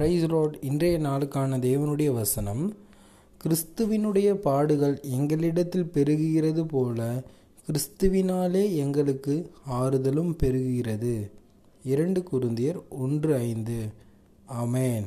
Price road இன்றைய நாளுக்கான தேவனுடைய வசனம் கிறிஸ்துவினுடைய பாடுகள் எங்களிடத்தில் பெருகுகிறது போல கிறிஸ்துவினாலே எங்களுக்கு ஆறுதலும் பெருகுகிறது. இரண்டு குருந்தியர் ஒன்று ஐந்து. அமேன்